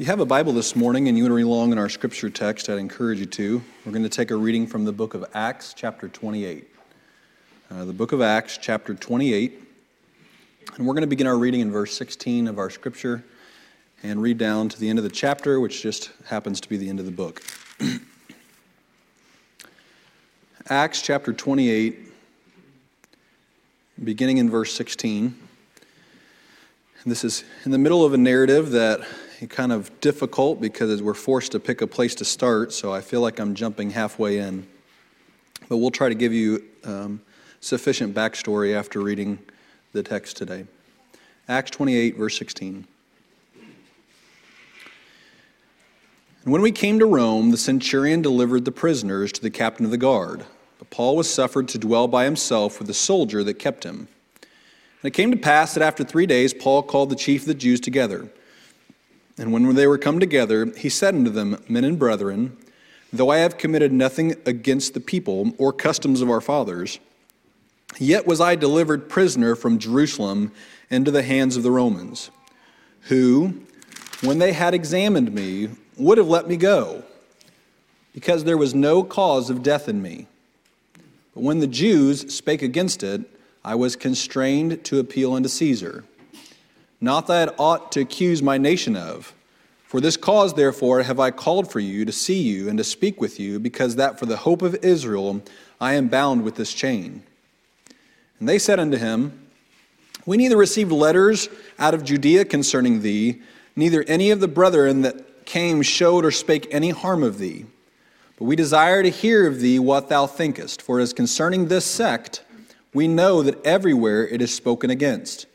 you have a Bible this morning and you want to read along in our scripture text, I'd encourage you to. We're going to take a reading from the book of Acts, chapter 28. Uh, the book of Acts, chapter 28. And we're going to begin our reading in verse 16 of our scripture and read down to the end of the chapter, which just happens to be the end of the book. Acts chapter 28, beginning in verse 16. And this is in the middle of a narrative that kind of difficult because we're forced to pick a place to start, so I feel like I'm jumping halfway in. But we'll try to give you um, sufficient backstory after reading the text today. Acts 28, verse 16. And when we came to Rome, the centurion delivered the prisoners to the captain of the guard. But Paul was suffered to dwell by himself with the soldier that kept him. And it came to pass that after three days, Paul called the chief of the Jews together. And when they were come together, he said unto them, Men and brethren, though I have committed nothing against the people or customs of our fathers, yet was I delivered prisoner from Jerusalem into the hands of the Romans, who, when they had examined me, would have let me go, because there was no cause of death in me. But when the Jews spake against it, I was constrained to appeal unto Caesar. Not that I ought to accuse my nation of. For this cause, therefore, have I called for you to see you and to speak with you, because that for the hope of Israel I am bound with this chain. And they said unto him, We neither received letters out of Judea concerning thee, neither any of the brethren that came showed or spake any harm of thee. But we desire to hear of thee what thou thinkest. For as concerning this sect, we know that everywhere it is spoken against.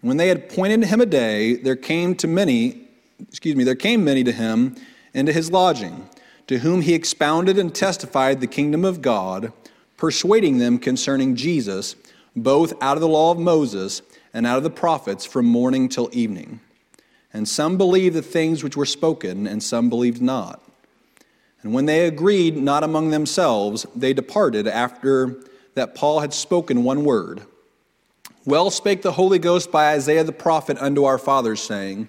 When they had appointed him a day, there came to many, excuse me, there came many to him into his lodging, to whom he expounded and testified the kingdom of God, persuading them concerning Jesus, both out of the law of Moses and out of the prophets from morning till evening. And some believed the things which were spoken, and some believed not. And when they agreed not among themselves, they departed after that Paul had spoken one word. Well spake the Holy Ghost by Isaiah the prophet unto our fathers, saying,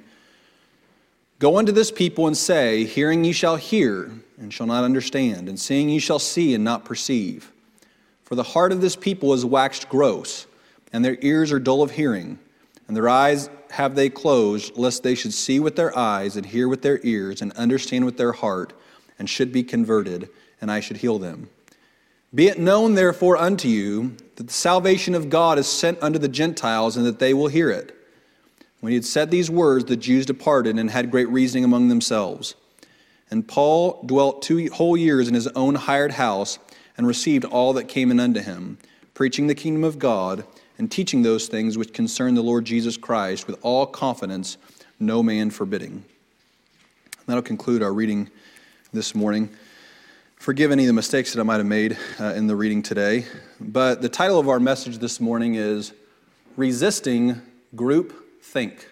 Go unto this people and say, Hearing ye shall hear, and shall not understand, and seeing ye shall see, and not perceive. For the heart of this people is waxed gross, and their ears are dull of hearing, and their eyes have they closed, lest they should see with their eyes, and hear with their ears, and understand with their heart, and should be converted, and I should heal them. Be it known, therefore, unto you that the salvation of God is sent unto the Gentiles, and that they will hear it. When he had said these words, the Jews departed and had great reasoning among themselves. And Paul dwelt two whole years in his own hired house, and received all that came in unto him, preaching the kingdom of God, and teaching those things which concern the Lord Jesus Christ with all confidence, no man forbidding. That'll conclude our reading this morning. Forgive any of the mistakes that I might have made uh, in the reading today. But the title of our message this morning is Resisting Group Think.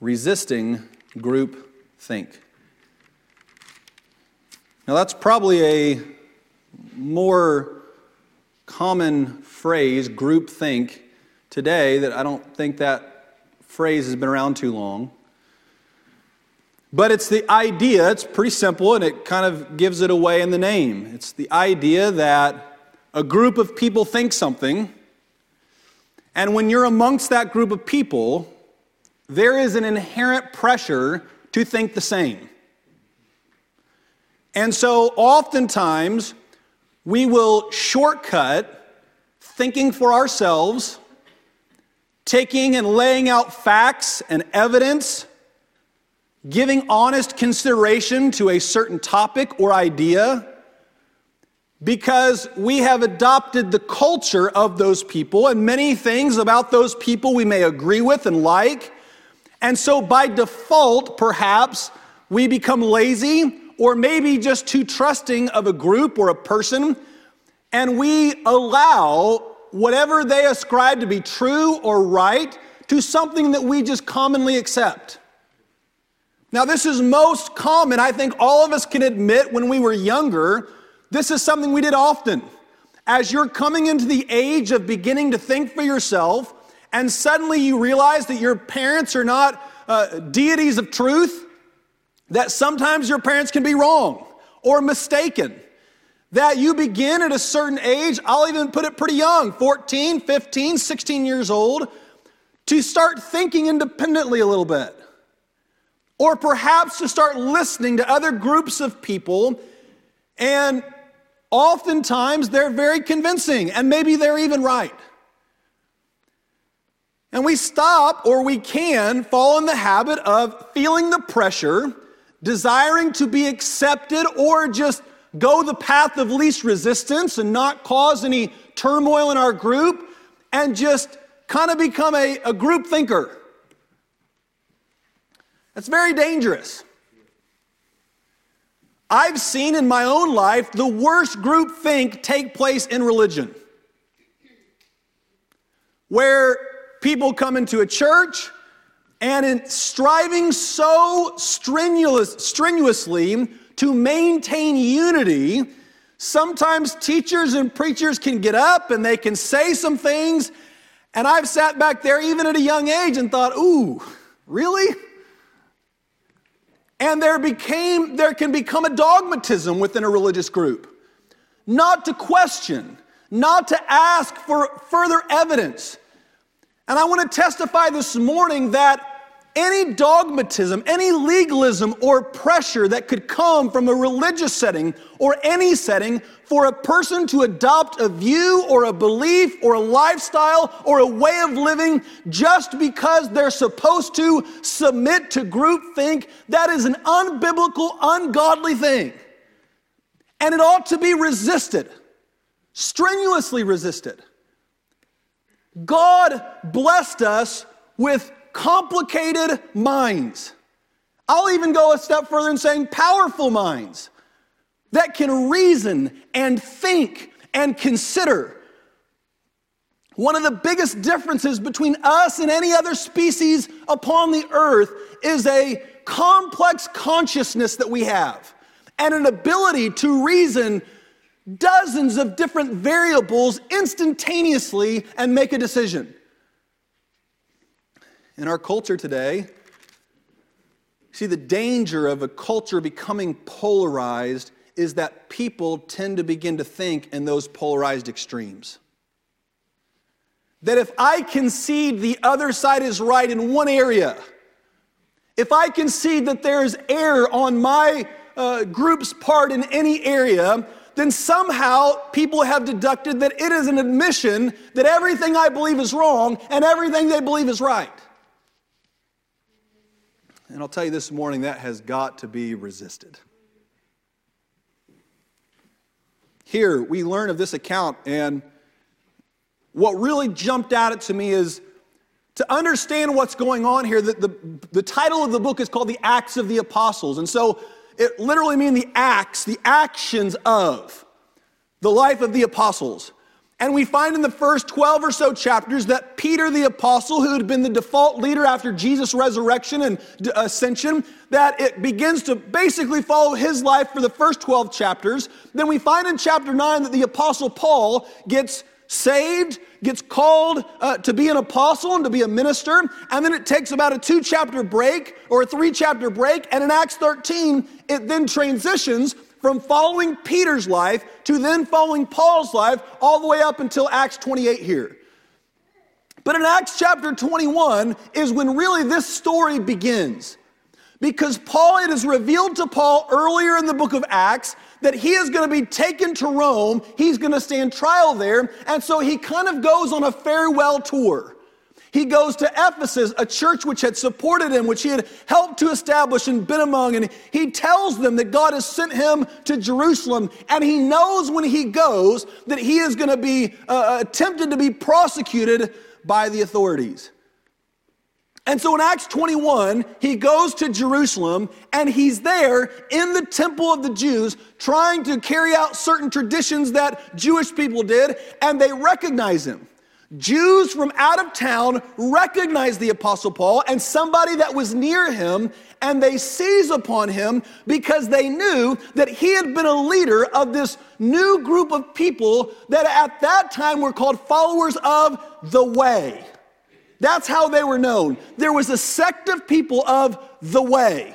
Resisting Group Think. Now, that's probably a more common phrase, group think, today that I don't think that phrase has been around too long. But it's the idea, it's pretty simple, and it kind of gives it away in the name. It's the idea that a group of people think something, and when you're amongst that group of people, there is an inherent pressure to think the same. And so oftentimes, we will shortcut thinking for ourselves, taking and laying out facts and evidence giving honest consideration to a certain topic or idea because we have adopted the culture of those people and many things about those people we may agree with and like. And so by default, perhaps, we become lazy or maybe just too trusting of a group or a person, and we allow whatever they ascribe to be true or right to something that we just commonly accept. Now, this is most common. I think all of us can admit when we were younger, this is something we did often. As you're coming into the age of beginning to think for yourself, and suddenly you realize that your parents are not uh, deities of truth, that sometimes your parents can be wrong or mistaken. That you begin at a certain age, I'll even put it pretty young 14, 15, 16 years old to start thinking independently a little bit. Or perhaps to start listening to other groups of people, and oftentimes they're very convincing, and maybe they're even right. And we stop, or we can fall in the habit of feeling the pressure, desiring to be accepted, or just go the path of least resistance and not cause any turmoil in our group, and just kind of become a, a group thinker. That's very dangerous. I've seen in my own life the worst group think take place in religion, where people come into a church and in striving so strenuous, strenuously to maintain unity, sometimes teachers and preachers can get up and they can say some things. And I've sat back there even at a young age and thought, ooh, really? And there became there can become a dogmatism within a religious group. Not to question, not to ask for further evidence. And I want to testify this morning that any dogmatism, any legalism or pressure that could come from a religious setting or any setting for a person to adopt a view or a belief or a lifestyle or a way of living just because they're supposed to submit to groupthink, that is an unbiblical, ungodly thing. And it ought to be resisted, strenuously resisted. God blessed us with complicated minds. I'll even go a step further in saying powerful minds that can reason and think and consider. One of the biggest differences between us and any other species upon the earth is a complex consciousness that we have and an ability to reason dozens of different variables instantaneously and make a decision. In our culture today, see, the danger of a culture becoming polarized is that people tend to begin to think in those polarized extremes. That if I concede the other side is right in one area, if I concede that there's error on my uh, group's part in any area, then somehow people have deducted that it is an admission that everything I believe is wrong and everything they believe is right. And I'll tell you this morning, that has got to be resisted. Here, we learn of this account, and what really jumped out at to me is to understand what's going on here, the, the, the title of the book is called The Acts of the Apostles. And so it literally means the acts, the actions of the life of the apostles. And we find in the first 12 or so chapters that Peter the apostle, who had been the default leader after Jesus' resurrection and ascension, that it begins to basically follow his life for the first 12 chapters. Then we find in chapter 9 that the apostle Paul gets saved, gets called uh, to be an apostle and to be a minister, and then it takes about a two chapter break or a three chapter break, and in Acts 13, it then transitions from following Peter's life to then following Paul's life all the way up until Acts 28 here. But in Acts chapter 21 is when really this story begins. Because Paul, it is revealed to Paul earlier in the book of Acts that he is going to be taken to Rome. He's going to stand trial there. And so he kind of goes on a farewell tour. He goes to Ephesus, a church which had supported him, which he had helped to establish and been among, and he tells them that God has sent him to Jerusalem, and he knows when he goes that he is going to be uh, attempted to be prosecuted by the authorities. And so in Acts 21, he goes to Jerusalem and he's there in the temple of the Jews trying to carry out certain traditions that Jewish people did, and they recognize him. Jews from out of town recognize the Apostle Paul and somebody that was near him, and they seize upon him because they knew that he had been a leader of this new group of people that at that time were called followers of the way. That's how they were known. There was a sect of people of the way.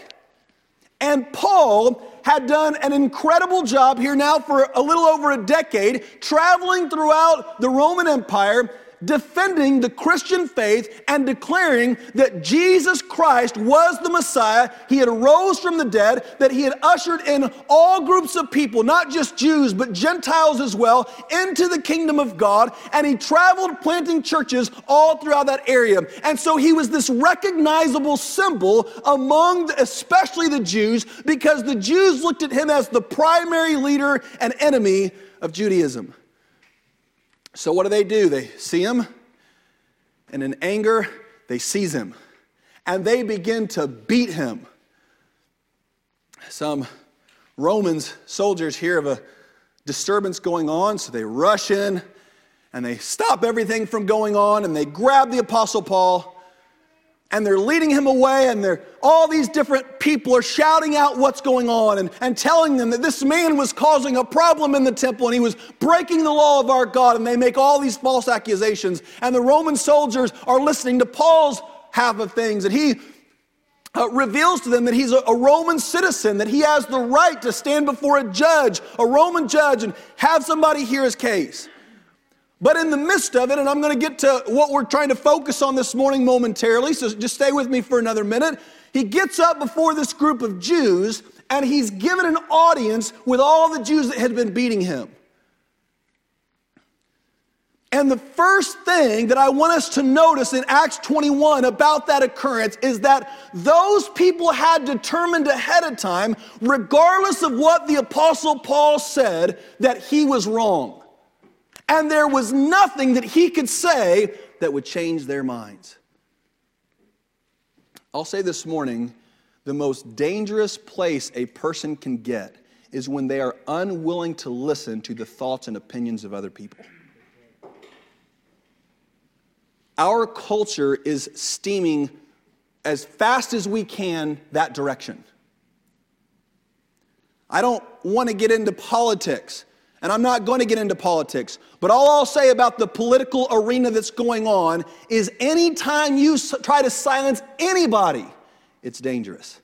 And Paul had done an incredible job here now for a little over a decade, traveling throughout the Roman Empire defending the Christian faith and declaring that Jesus Christ was the Messiah. He had arose from the dead, that he had ushered in all groups of people, not just Jews, but Gentiles as well, into the kingdom of God. And he traveled planting churches all throughout that area. And so he was this recognizable symbol among especially the Jews because the Jews looked at him as the primary leader and enemy of Judaism. So, what do they do? They see him, and in anger, they seize him, and they begin to beat him. Some Romans soldiers hear of a disturbance going on, so they rush in and they stop everything from going on and they grab the Apostle Paul and they're leading him away, and they're, all these different people are shouting out what's going on and, and telling them that this man was causing a problem in the temple and he was breaking the law of our God, and they make all these false accusations. And the Roman soldiers are listening to Paul's half of things, and he uh, reveals to them that he's a, a, Roman citizen, that he has the right to stand before a judge, a Roman judge, and have somebody hear his case. But in the midst of it, and I'm going to get to what we're trying to focus on this morning momentarily, so just stay with me for another minute. He gets up before this group of Jews and he's given an audience with all the Jews that had been beating him. And the first thing that I want us to notice in Acts 21 about that occurrence is that those people had determined ahead of time, regardless of what the Apostle Paul said, that he was wrong. And there was nothing that he could say that would change their minds. I'll say this morning the most dangerous place a person can get is when they are unwilling to listen to the thoughts and opinions of other people. Our culture is steaming as fast as we can that direction. I don't want to get into politics and I'm not going to get into politics, but all I'll say about the political arena that's going on is anytime you try to silence anybody, it's dangerous.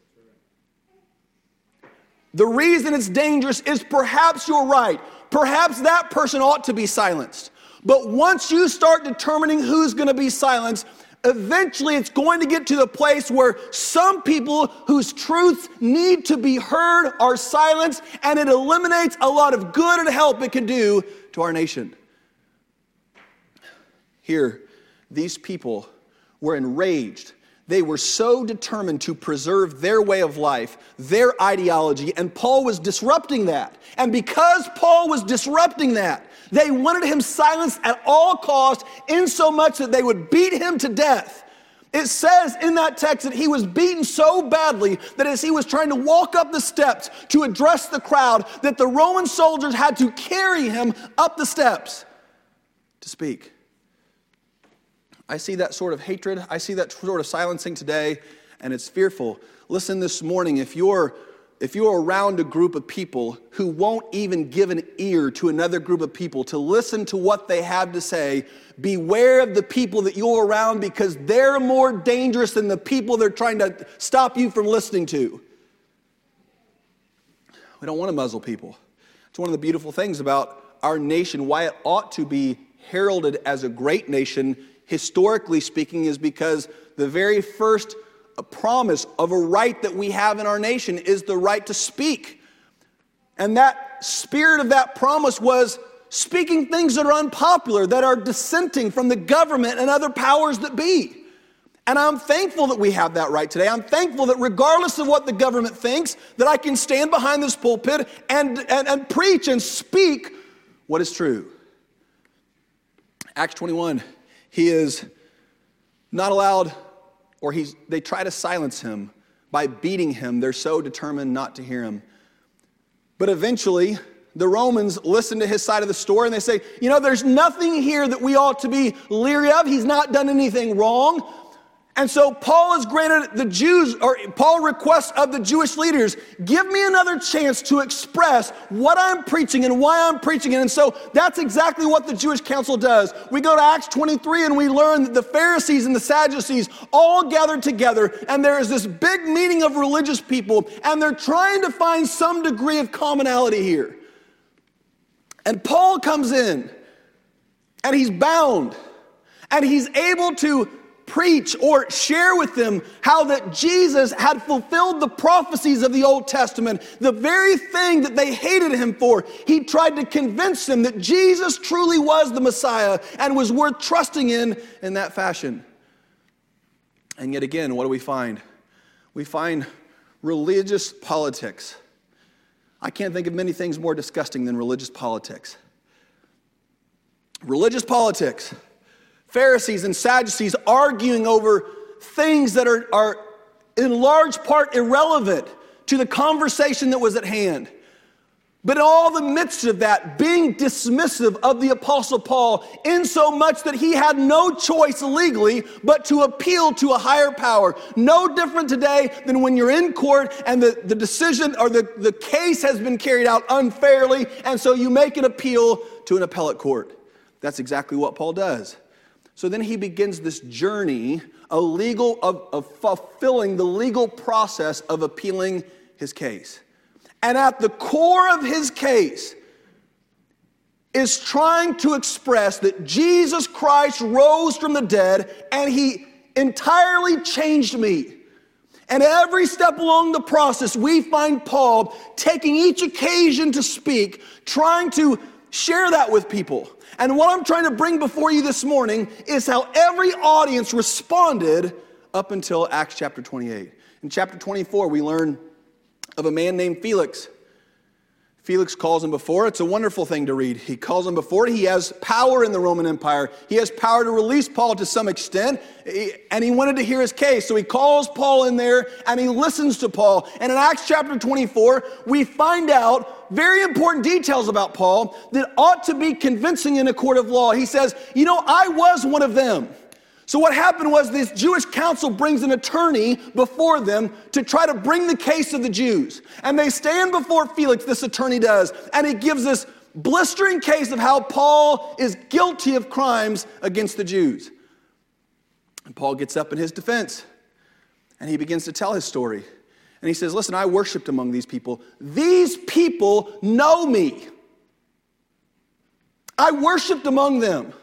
The reason it's dangerous is perhaps you're right. Perhaps that person ought to be silenced. But once you start determining who's going to be silenced, eventually it's going to get to the place where some people whose truths need to be heard are silenced, and it eliminates a lot of good and help it can do to our nation. Here, these people were enraged. They were so determined to preserve their way of life, their ideology, and Paul was disrupting that. And because Paul was disrupting that, they wanted him silenced at all costs, in so much that they would beat him to death. It says in that text that he was beaten so badly that as he was trying to walk up the steps to address the crowd, that the Roman soldiers had to carry him up the steps to speak. I see that sort of hatred. I see that sort of silencing today, and it's fearful. Listen this morning, if you're if you're around a group of people who won't even give an ear to another group of people to listen to what they have to say, beware of the people that you're around because they're more dangerous than the people they're trying to stop you from listening to. We don't want to muzzle people. It's one of the beautiful things about our nation, why it ought to be heralded as a great nation, historically speaking, is because the very first a promise of a right that we have in our nation is the right to speak. And that spirit of that promise was speaking things that are unpopular, that are dissenting from the government and other powers that be. And I'm thankful that we have that right today. I'm thankful that regardless of what the government thinks, that I can stand behind this pulpit and, and, and preach and speak what is true. Acts 21, he is not allowed or he's, they try to silence him by beating him. They're so determined not to hear him. But eventually, the Romans listen to his side of the story and they say, You know, there's nothing here that we ought to be leery of. He's not done anything wrong. And so Paul is granted the Jews, or Paul requests of the Jewish leaders, give me another chance to express what I'm preaching and why I'm preaching it. And so that's exactly what the Jewish council does. We go to Acts 23 and we learn that the Pharisees and the Sadducees all gathered together, and there is this big meeting of religious people, and they're trying to find some degree of commonality here. And Paul comes in, and he's bound, and he's able to preach or share with them how that Jesus had fulfilled the prophecies of the Old Testament, the very thing that they hated him for. He tried to convince them that Jesus truly was the Messiah and was worth trusting in in that fashion. And yet again, what do we find? We find religious politics. I can't think of many things more disgusting than religious politics. Religious politics Pharisees and Sadducees arguing over things that are, are in large part irrelevant to the conversation that was at hand. But in all the midst of that, being dismissive of the Apostle Paul, in so much that he had no choice legally but to appeal to a higher power. No different today than when you're in court and the, the decision or the, the case has been carried out unfairly, and so you make an appeal to an appellate court. That's exactly what Paul does. So then he begins this journey, a legal of, of fulfilling the legal process of appealing his case. And at the core of his case is trying to express that Jesus Christ rose from the dead and he entirely changed me. And every step along the process, we find Paul taking each occasion to speak, trying to share that with people. And what I'm trying to bring before you this morning is how every audience responded up until Acts chapter 28. In chapter 24, we learn of a man named Felix. Felix calls him before. It's a wonderful thing to read. He calls him before. He has power in the Roman Empire. He has power to release Paul to some extent, and he wanted to hear his case. So he calls Paul in there and he listens to Paul. And in Acts chapter 24, we find out very important details about Paul that ought to be convincing in a court of law. He says, You know, I was one of them. So, what happened was this Jewish council brings an attorney before them to try to bring the case of the Jews. And they stand before Felix, this attorney does, and he gives this blistering case of how Paul is guilty of crimes against the Jews. And Paul gets up in his defense and he begins to tell his story. And he says, Listen, I worshiped among these people. These people know me. I worshiped among them.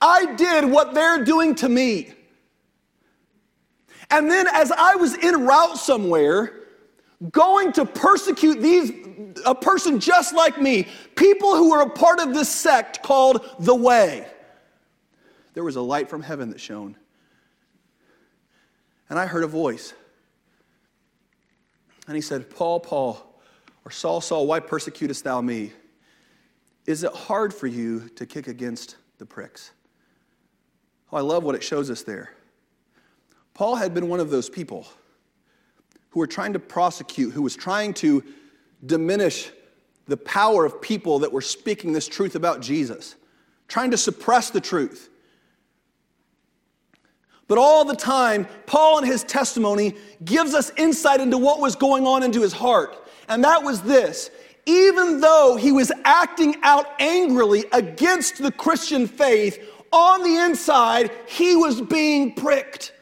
I did what they're doing to me. And then, as I was en route somewhere, going to persecute these a person just like me, people who were a part of this sect called the Way, there was a light from heaven that shone. And I heard a voice. And he said, Paul, Paul, or Saul, Saul, why persecutest thou me? Is it hard for you to kick against the pricks? Oh, I love what it shows us there. Paul had been one of those people who were trying to prosecute, who was trying to diminish the power of people that were speaking this truth about Jesus, trying to suppress the truth. But all the time, Paul in his testimony gives us insight into what was going on into his heart. And that was this even though he was acting out angrily against the Christian faith, on the inside, he was being pricked.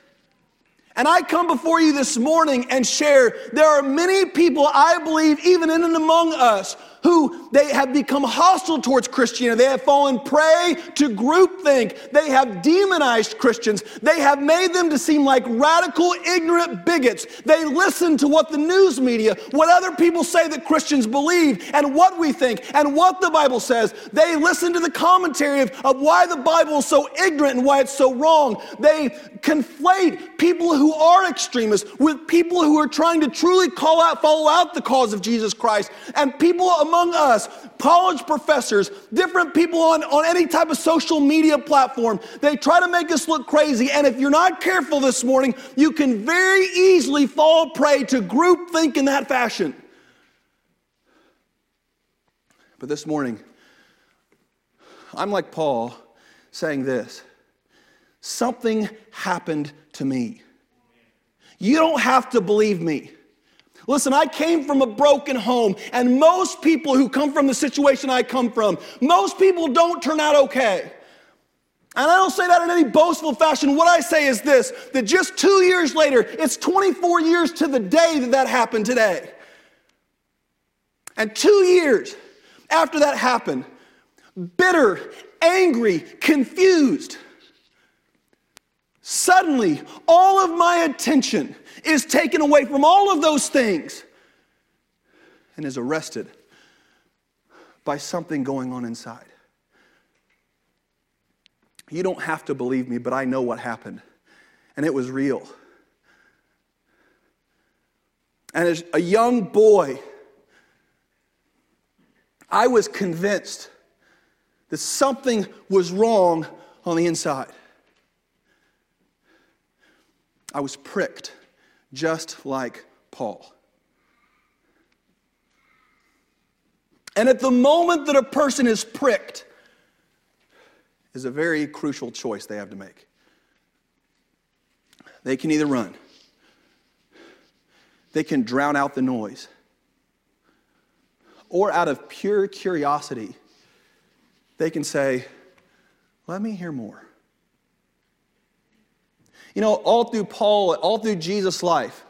And I come before you this morning and share there are many people, I believe, even in and among us, who they have become hostile towards Christianity. They have fallen prey to groupthink. They have demonized Christians. They have made them to seem like radical, ignorant bigots. They listen to what the news media, what other people say that Christians believe, and what we think, and what the Bible says. They listen to the commentary of, of why the Bible is so ignorant and why it's so wrong. They conflate people who are extremists with people who are trying to truly call out, follow out the cause of Jesus Christ, and people among among us, college professors, different people on, on any type of social media platform, they try to make us look crazy. And if you're not careful this morning, you can very easily fall prey to groupthink in that fashion. But this morning, I'm like Paul saying this something happened to me. You don't have to believe me. Listen, I came from a broken home, and most people who come from the situation I come from, most people don't turn out okay. And I don't say that in any boastful fashion. What I say is this that just two years later, it's 24 years to the day that that happened today. And two years after that happened, bitter, angry, confused, suddenly all of my attention is taken away from all of those things and is arrested by something going on inside. You don't have to believe me, but I know what happened, and it was real. And as a young boy, I was convinced that something was wrong on the inside. I was pricked, just like Paul. And at the moment that a person is pricked, is a very crucial choice they have to make. They can either run, they can drown out the noise, or out of pure curiosity, they can say, Let me hear more. You know, all through Paul, all through Jesus' life,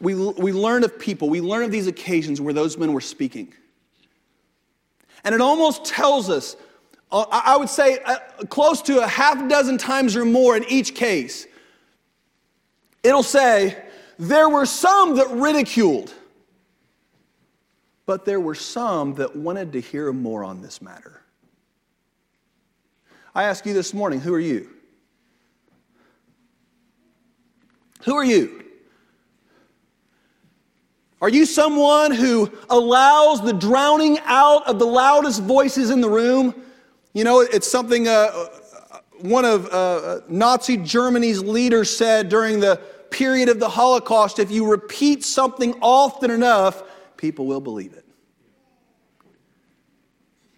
we, we learn of people, we learn of these occasions where those men were speaking. And it almost tells us, uh, I would say, uh, close to a half dozen times or more in each case, it'll say, there were some that ridiculed, but there were some that wanted to hear more on this matter. I ask you this morning, who are you? Who are you? Are you someone who allows the drowning out of the loudest voices in the room? You know, it's something uh, uh one of uh, Nazi Germany's leaders said during the period of the Holocaust if you repeat something often enough, people will believe it.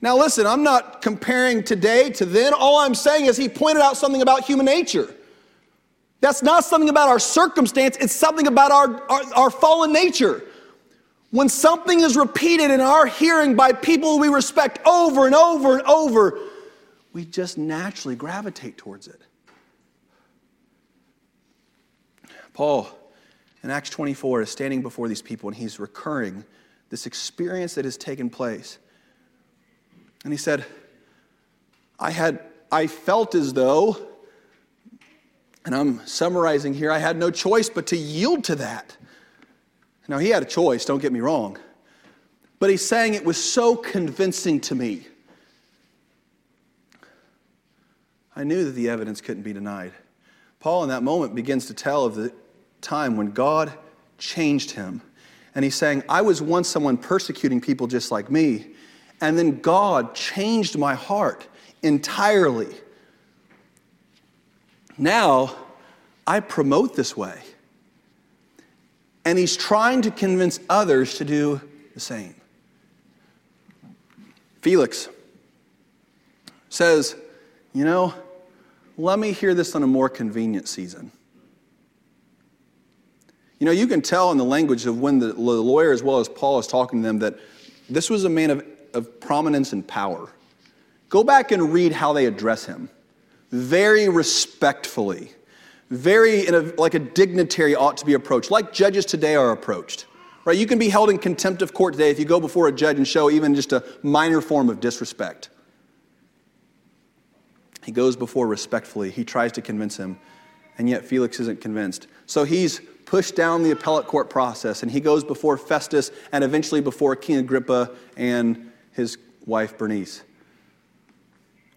Now, listen, I'm not comparing today to then. All I'm saying is he pointed out something about human nature. That's not something about our circumstance, it's something about our, our, our, fallen nature. When something is repeated in our hearing by people we respect over and over and over, we just naturally gravitate towards it. Paul in Acts 24 is standing before these people and he's recurring this experience that has taken place. And he said, I had I felt as though and I'm summarizing here, I had no choice but to yield to that. Now, he had a choice, don't get me wrong. But he's saying it was so convincing to me. I knew that the evidence couldn't be denied. Paul, in that moment, begins to tell of the time when God changed him. And he's saying, I was once someone persecuting people just like me, and then God changed my heart entirely. Now, I promote this way. And he's trying to convince others to do the same. Felix says, You know, let me hear this on a more convenient season. You know, you can tell in the language of when the lawyer, as well as Paul, is talking to them that this was a man of, of prominence and power. Go back and read how they address him very respectfully, very a, like a dignitary ought to be approached, like judges today are approached. Right? You can be held in contempt of court today if you go before a judge and show even just a minor form of disrespect. He goes before respectfully. He tries to convince him, and yet Felix isn't convinced. So he's pushed down the appellate court process, and he goes before Festus and eventually before King Agrippa and his wife Bernice.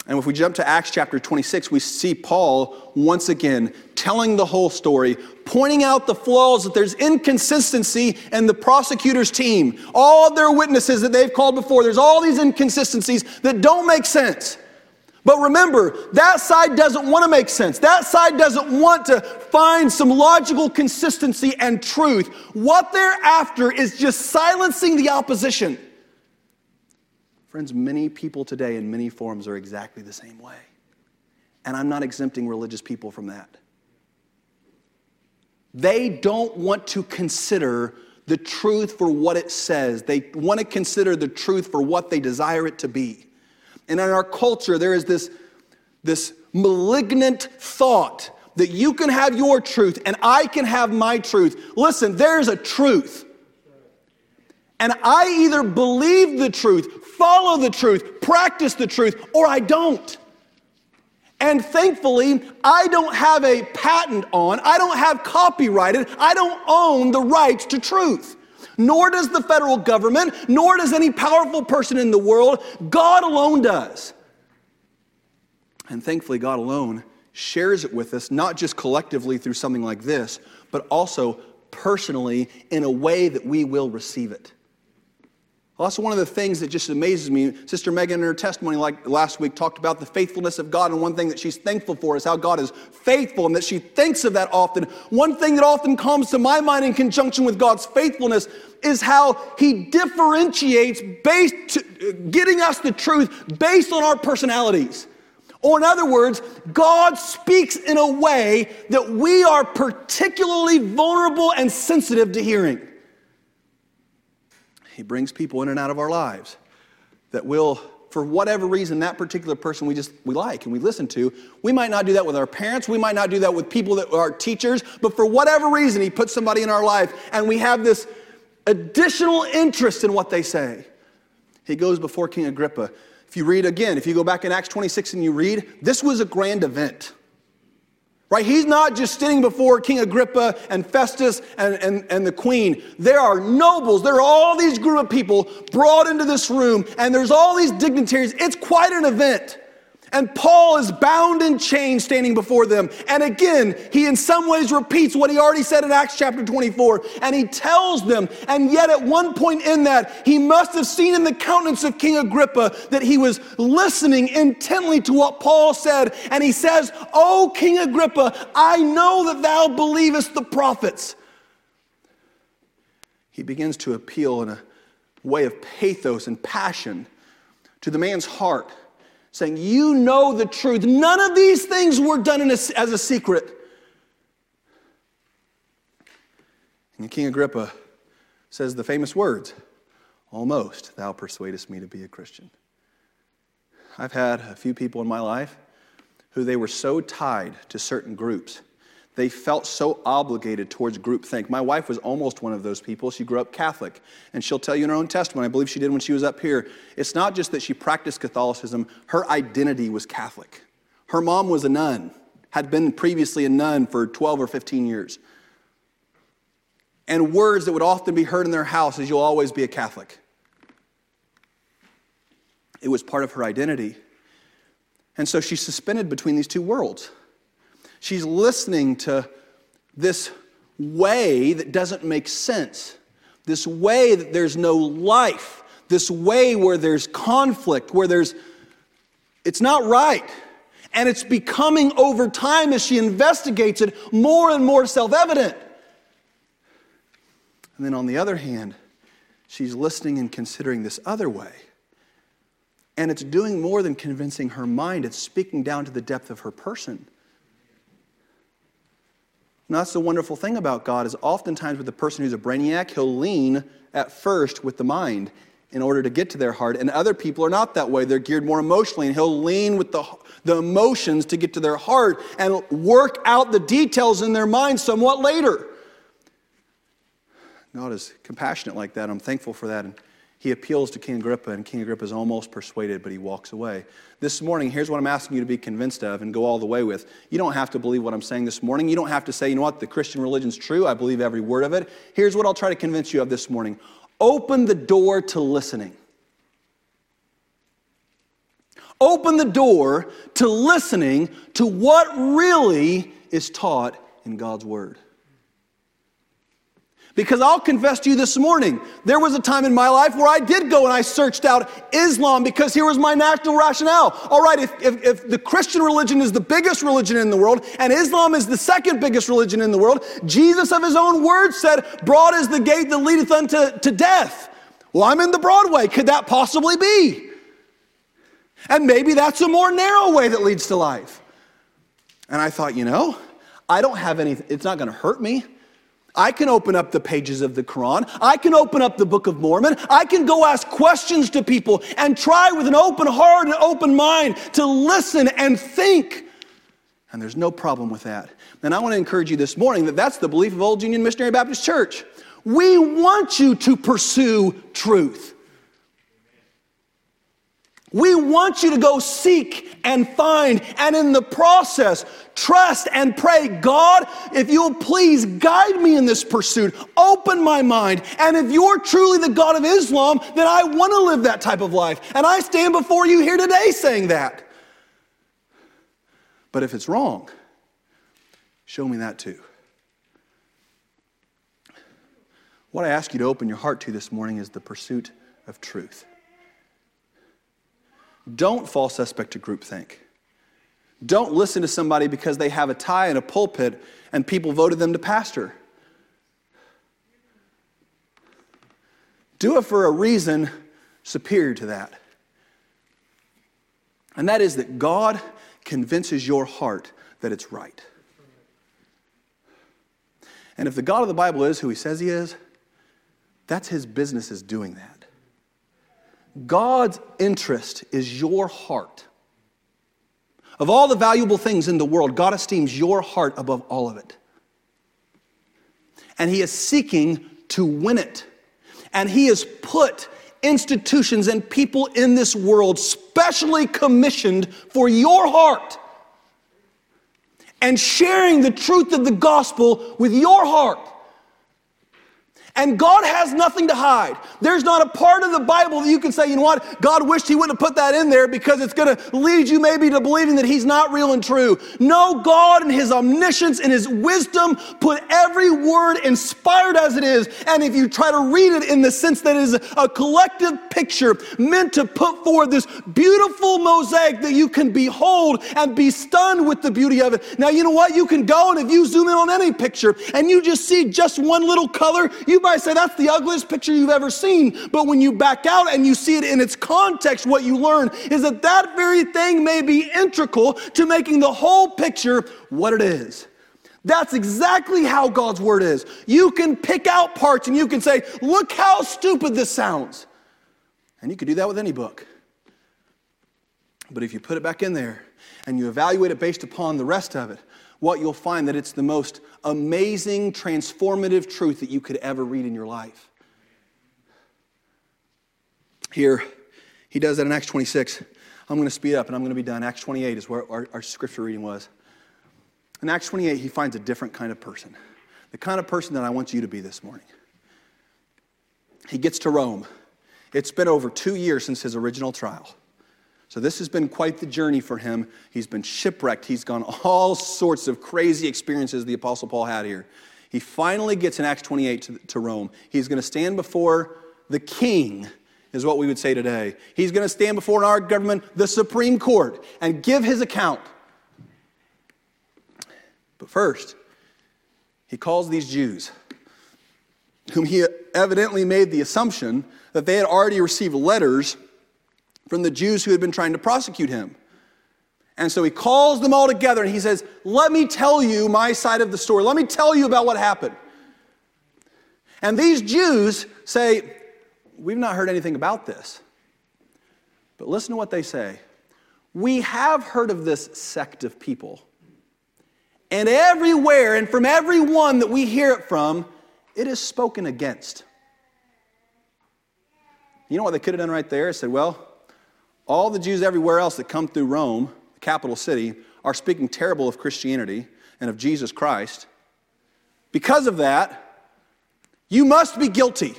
And if we jump to Acts chapter 26, we see Paul once again telling the whole story, pointing out the flaws that there's inconsistency in the prosecutor's team. All their witnesses that they've called before, there's all these inconsistencies that don't make sense. But remember, that side doesn't want to make sense. That side doesn't want to find some logical consistency and truth. What they're after is just silencing the opposition. Friends, many people today in many forms are exactly the same way. And I'm not exempting religious people from that. They don't want to consider the truth for what it says, they want to consider the truth for what they desire it to be. And in our culture, there is this, this malignant thought that you can have your truth and I can have my truth. Listen, there's a truth. And I either believe the truth, follow the truth, practice the truth, or I don't. And thankfully, I don't have a patent on, I don't have copyrighted, I don't own the rights to truth. Nor does the federal government, nor does any powerful person in the world. God alone does. And thankfully, God alone shares it with us, not just collectively through something like this, but also personally in a way that we will receive it. Also, one of the things that just amazes me, Sister Megan in her testimony like last week talked about the faithfulness of God, and one thing that she's thankful for is how God is faithful and that she thinks of that often. One thing that often comes to my mind in conjunction with God's faithfulness is how He differentiates based to, getting us the truth based on our personalities. Or, in other words, God speaks in a way that we are particularly vulnerable and sensitive to hearing. He brings people in and out of our lives that will, for whatever reason, that particular person we just we like and we listen to. We might not do that with our parents. We might not do that with people that are teachers. But for whatever reason, He puts somebody in our life, and we have this additional interest in what they say. He goes before King Agrippa. If you read again, if you go back in Acts 26 and you read, this was a grand event. Right? He's not just sitting before King Agrippa and Festus and, and, and the queen. There are nobles. There are all these group of people brought into this room, and there's all these dignitaries. It's quite an event. And Paul is bound in chains standing before them. And again, he in some ways repeats what he already said in Acts chapter 24. And he tells them, and yet at one point in that, he must have seen in the countenance of King Agrippa that he was listening intently to what Paul said. And he says, O King Agrippa, I know that thou believest the prophets. He begins to appeal in a way of pathos and passion to the man's heart saying, You know the truth. None of these things were done a, as a secret. And King Agrippa says the famous words, Almost thou persuadest me to be a Christian. I've had a few people in my life who they were so tied to certain groups they felt so obligated towards groupthink. My wife was almost one of those people. She grew up Catholic, and she'll tell you in her own testimony, I believe she did when she was up here. It's not just that she practiced Catholicism, her identity was Catholic. Her mom was a nun, had been previously a nun for 12 or 15 years. And words that would often be heard in their house is, You'll always be a Catholic. It was part of her identity. And so she's suspended between these two worlds. She's listening to this way that doesn't make sense, this way that there's no life, this way where there's conflict, where there's, it's not right. And it's becoming over time as she investigates it more and more self evident. And then on the other hand, she's listening and considering this other way. And it's doing more than convincing her mind, it's speaking down to the depth of her person. And that's the wonderful thing about God is oftentimes with the person who's a brainiac, he'll lean at first with the mind in order to get to their heart. And other people are not that way. They're geared more emotionally, and he'll lean with the, the emotions to get to their heart and work out the details in their mind somewhat later. God is compassionate like that. I'm thankful for that. And he appeals to King Agrippa, and King Agrippa is almost persuaded, but he walks away. This morning, here's what I'm asking you to be convinced of and go all the way with. You don't have to believe what I'm saying this morning. You don't have to say, you know what, the Christian religion's true. I believe every word of it. Here's what I'll try to convince you of this morning open the door to listening. Open the door to listening to what really is taught in God's Word. Because I'll confess to you this morning, there was a time in my life where I did go and I searched out Islam because here was my national rationale. All right, if, if, if, the Christian religion is the biggest religion in the world and Islam is the second biggest religion in the world, Jesus of his own words said, Broad is the gate that leadeth unto to death. Well, I'm in the broad way. Could that possibly be? And maybe that's a more narrow way that leads to life. And I thought, you know, I don't have any, it's not going to hurt me. I can open up the pages of the Quran. I can open up the Book of Mormon. I can go ask questions to people and try with an open heart and open mind to listen and think. And there's no problem with that. And I want to encourage you this morning that that's the belief of Old Union Missionary Baptist Church. We want you to pursue truth. We want you to go seek and find, and in the process, trust and pray God, if you'll please guide me in this pursuit, open my mind. And if you're truly the God of Islam, then I want to live that type of life. And I stand before you here today saying that. But if it's wrong, show me that too. What I ask you to open your heart to this morning is the pursuit of truth. Don't fall suspect to groupthink. Don't listen to somebody because they have a tie and a pulpit and people voted them to pastor. Do it for a reason superior to that. And that is that God convinces your heart that it's right. And if the God of the Bible is who he says he is, that's his business is doing that. God's interest is your heart. Of all the valuable things in the world, God esteems your heart above all of it. And He is seeking to win it. And He has put institutions and people in this world specially commissioned for your heart and sharing the truth of the gospel with your heart. And God has nothing to hide. There's not a part of the Bible that you can say, you know what, God wished He wouldn't have put that in there because it's going to lead you maybe to believing that He's not real and true. No, God in His omniscience and His wisdom put every word inspired as it is. And if you try to read it in the sense that it is a collective picture meant to put forward this beautiful mosaic that you can behold and be stunned with the beauty of it. Now, you know what? You can go and if you zoom in on any picture and you just see just one little color, you might say that's the ugliest picture you've ever seen. But when you back out and you see it in its context, what you learn is that that very thing may be integral to making the whole picture what it is. That's exactly how God's word is. You can pick out parts and you can say, look how stupid this sounds. And you could do that with any book. But if you put it back in there and you evaluate it based upon the rest of it, what you'll find that it's the most amazing, transformative truth that you could ever read in your life. Here, he does that in Acts 26. I'm going to speed up and I'm going to be done. Acts 28 is where our, our scripture reading was. In Acts 28, he finds a different kind of person, the kind of person that I want you to be this morning. He gets to Rome. It's been over two years since his original trial. So, this has been quite the journey for him. He's been shipwrecked. He's gone all sorts of crazy experiences the Apostle Paul had here. He finally gets in Acts 28 to, to Rome. He's going to stand before the king, is what we would say today. He's going to stand before our government, the Supreme Court, and give his account. But first, he calls these Jews, whom he evidently made the assumption that they had already received letters from the Jews who had been trying to prosecute him. And so he calls them all together and he says, Let me tell you my side of the story. Let me tell you about what happened. And these Jews say, We've not heard anything about this. But listen to what they say. We have heard of this sect of people. And everywhere and from everyone that we hear it from, it is spoken against. You know what they could have done right there? Said, Well, all the Jews everywhere else that come through Rome, the capital city, are speaking terrible of Christianity and of Jesus Christ. Because of that, you must be guilty.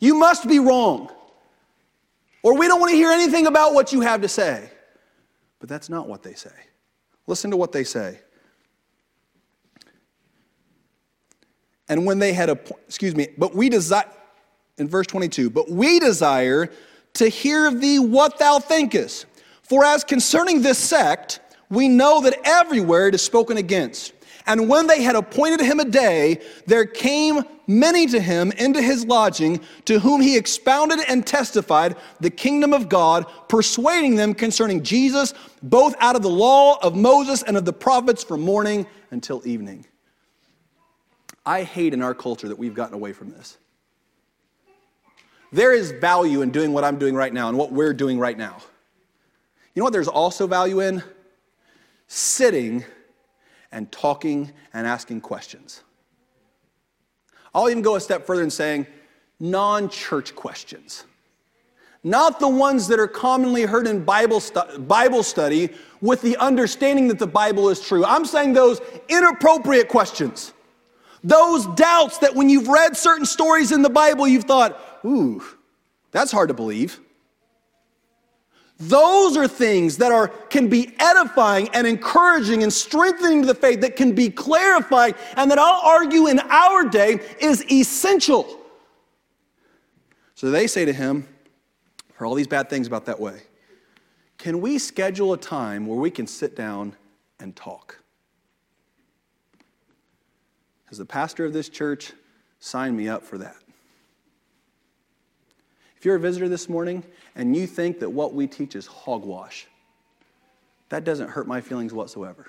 You must be wrong. Or we don't want to hear anything about what you have to say. But that's not what they say. Listen to what they say. And when they had a, excuse me, but we desire, in verse 22, but we desire to hear of thee what thou thinkest. For as concerning this sect, we know that everywhere it is spoken against. And when they had appointed him a day, there came many to him into his lodging, to whom he expounded and testified the kingdom of God, persuading them concerning Jesus, both out of the law of Moses and of the prophets from morning until evening. I hate in our culture that we've gotten away from this. There is value in doing what I'm doing right now and what we're doing right now. You know what there's also value in? Sitting and talking and asking questions. I'll even go a step further and saying non church questions. Not the ones that are commonly heard in Bible, stu- Bible study with the understanding that the Bible is true. I'm saying those inappropriate questions. Those doubts that when you've read certain stories in the Bible, you've thought, ooh, that's hard to believe. Those are things that are, can be edifying and encouraging and strengthening to the faith that can be clarified and that I'll argue in our day is essential. So they say to him, for all these bad things about that way, can we schedule a time where we can sit down and talk? As the pastor of this church, sign me up for that. If you're a visitor this morning and you think that what we teach is hogwash, that doesn't hurt my feelings whatsoever.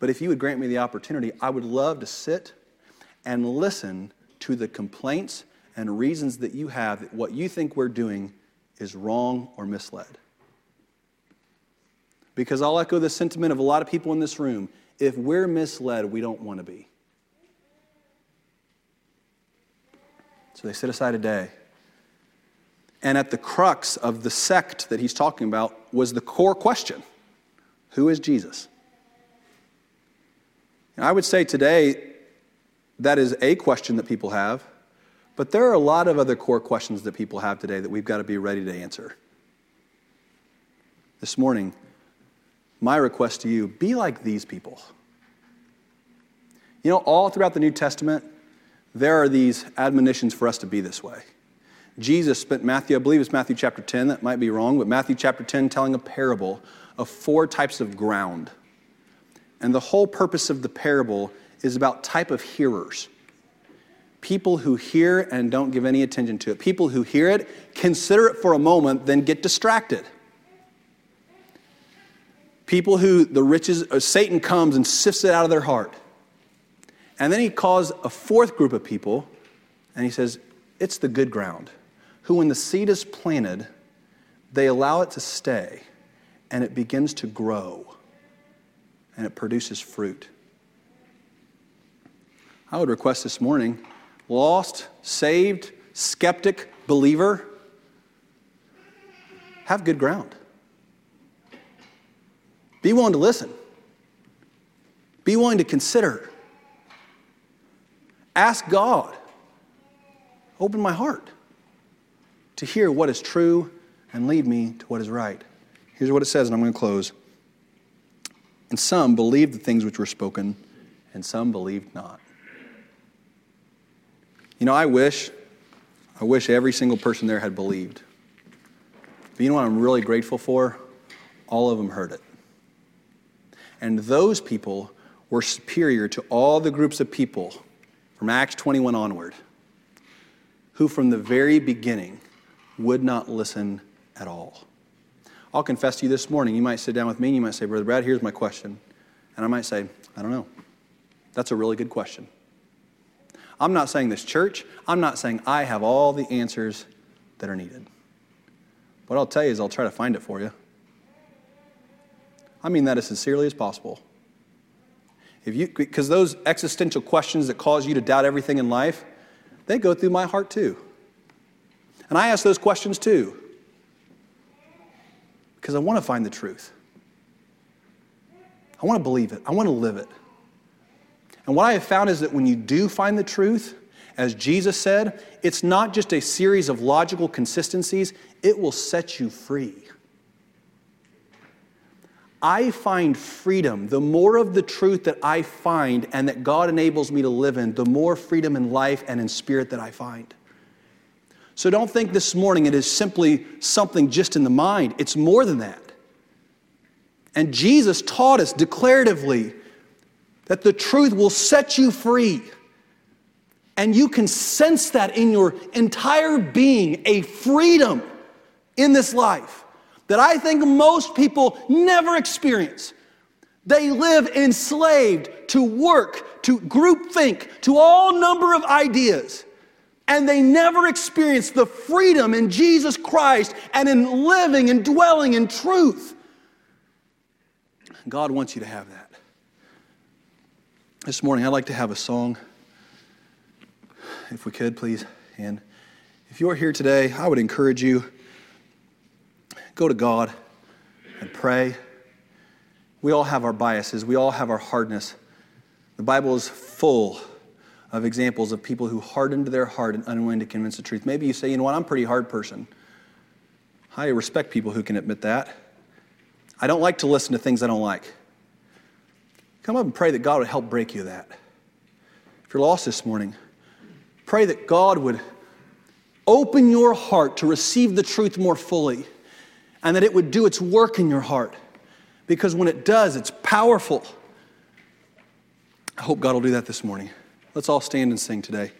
But if you would grant me the opportunity, I would love to sit and listen to the complaints and reasons that you have that what you think we're doing is wrong or misled. Because I'll echo the sentiment of a lot of people in this room if we're misled, we don't want to be. So they set aside a day. And at the crux of the sect that he's talking about was the core question Who is Jesus? And I would say today that is a question that people have, but there are a lot of other core questions that people have today that we've got to be ready to answer. This morning, my request to you be like these people. You know, all throughout the New Testament, there are these admonitions for us to be this way. Jesus spent Matthew, I believe it's Matthew chapter 10, that might be wrong, but Matthew chapter 10 telling a parable of four types of ground. And the whole purpose of the parable is about type of hearers. People who hear and don't give any attention to it. People who hear it, consider it for a moment, then get distracted. People who the riches, uh, Satan comes and sifts it out of their heart. And then he calls a fourth group of people, and he says, It's the good ground who, when the seed is planted, they allow it to stay and it begins to grow and it produces fruit. I would request this morning lost, saved, skeptic, believer, have good ground. Be willing to listen. Be willing to consider. Ask God, open my heart to hear what is true and lead me to what is right. Here's what it says, and I'm going to close. And some believed the things which were spoken, and some believed not. You know, I wish, I wish every single person there had believed. But you know what I'm really grateful for? All of them heard it. And those people were superior to all the groups of people from Acts 21 onward, who from the very beginning would not listen at all. I'll confess to you this morning, you might sit down with me and you might say, Brother Brad, here's my question. And I might say, I don't know. That's a really good question. I'm not saying this church, I'm not saying I have all the answers that are needed. What I'll tell you is I'll try to find it for you. I mean that as sincerely as possible. If you, because those existential questions that cause you to doubt everything in life, they go through my heart too. And I ask those questions too because I want to find the truth. I want to believe it, I want to live it. And what I have found is that when you do find the truth, as Jesus said, it's not just a series of logical consistencies, it will set you free. I find freedom. The more of the truth that I find and that God enables me to live in, the more freedom in life and in spirit that I find. So don't think this morning it is simply something just in the mind. It's more than that. And Jesus taught us declaratively that the truth will set you free. And you can sense that in your entire being, a freedom in this life that I think most people never experience. They live enslaved to work, to groupthink, to all number of ideas. And they never experience the freedom in Jesus Christ and in living and dwelling in truth. God wants you to have that. This morning, I'd like to have a song, if we could, please. And if you're here today, I would encourage you go to God and pray. We all have our biases, we all have our hardness. The Bible is full of examples of people who hardened their heart and unwilling to convince the truth. Maybe you say, you know what, I'm a pretty hard person. I respect people who can admit that. I don't like to listen to things I don't like. Come up and pray that God would help break you that. If you're lost this morning, pray that God would open your heart to receive the truth more fully and that it would do its work in your heart. Because when it does, it's powerful. I hope God will do that this morning. Let's all stand and sing today.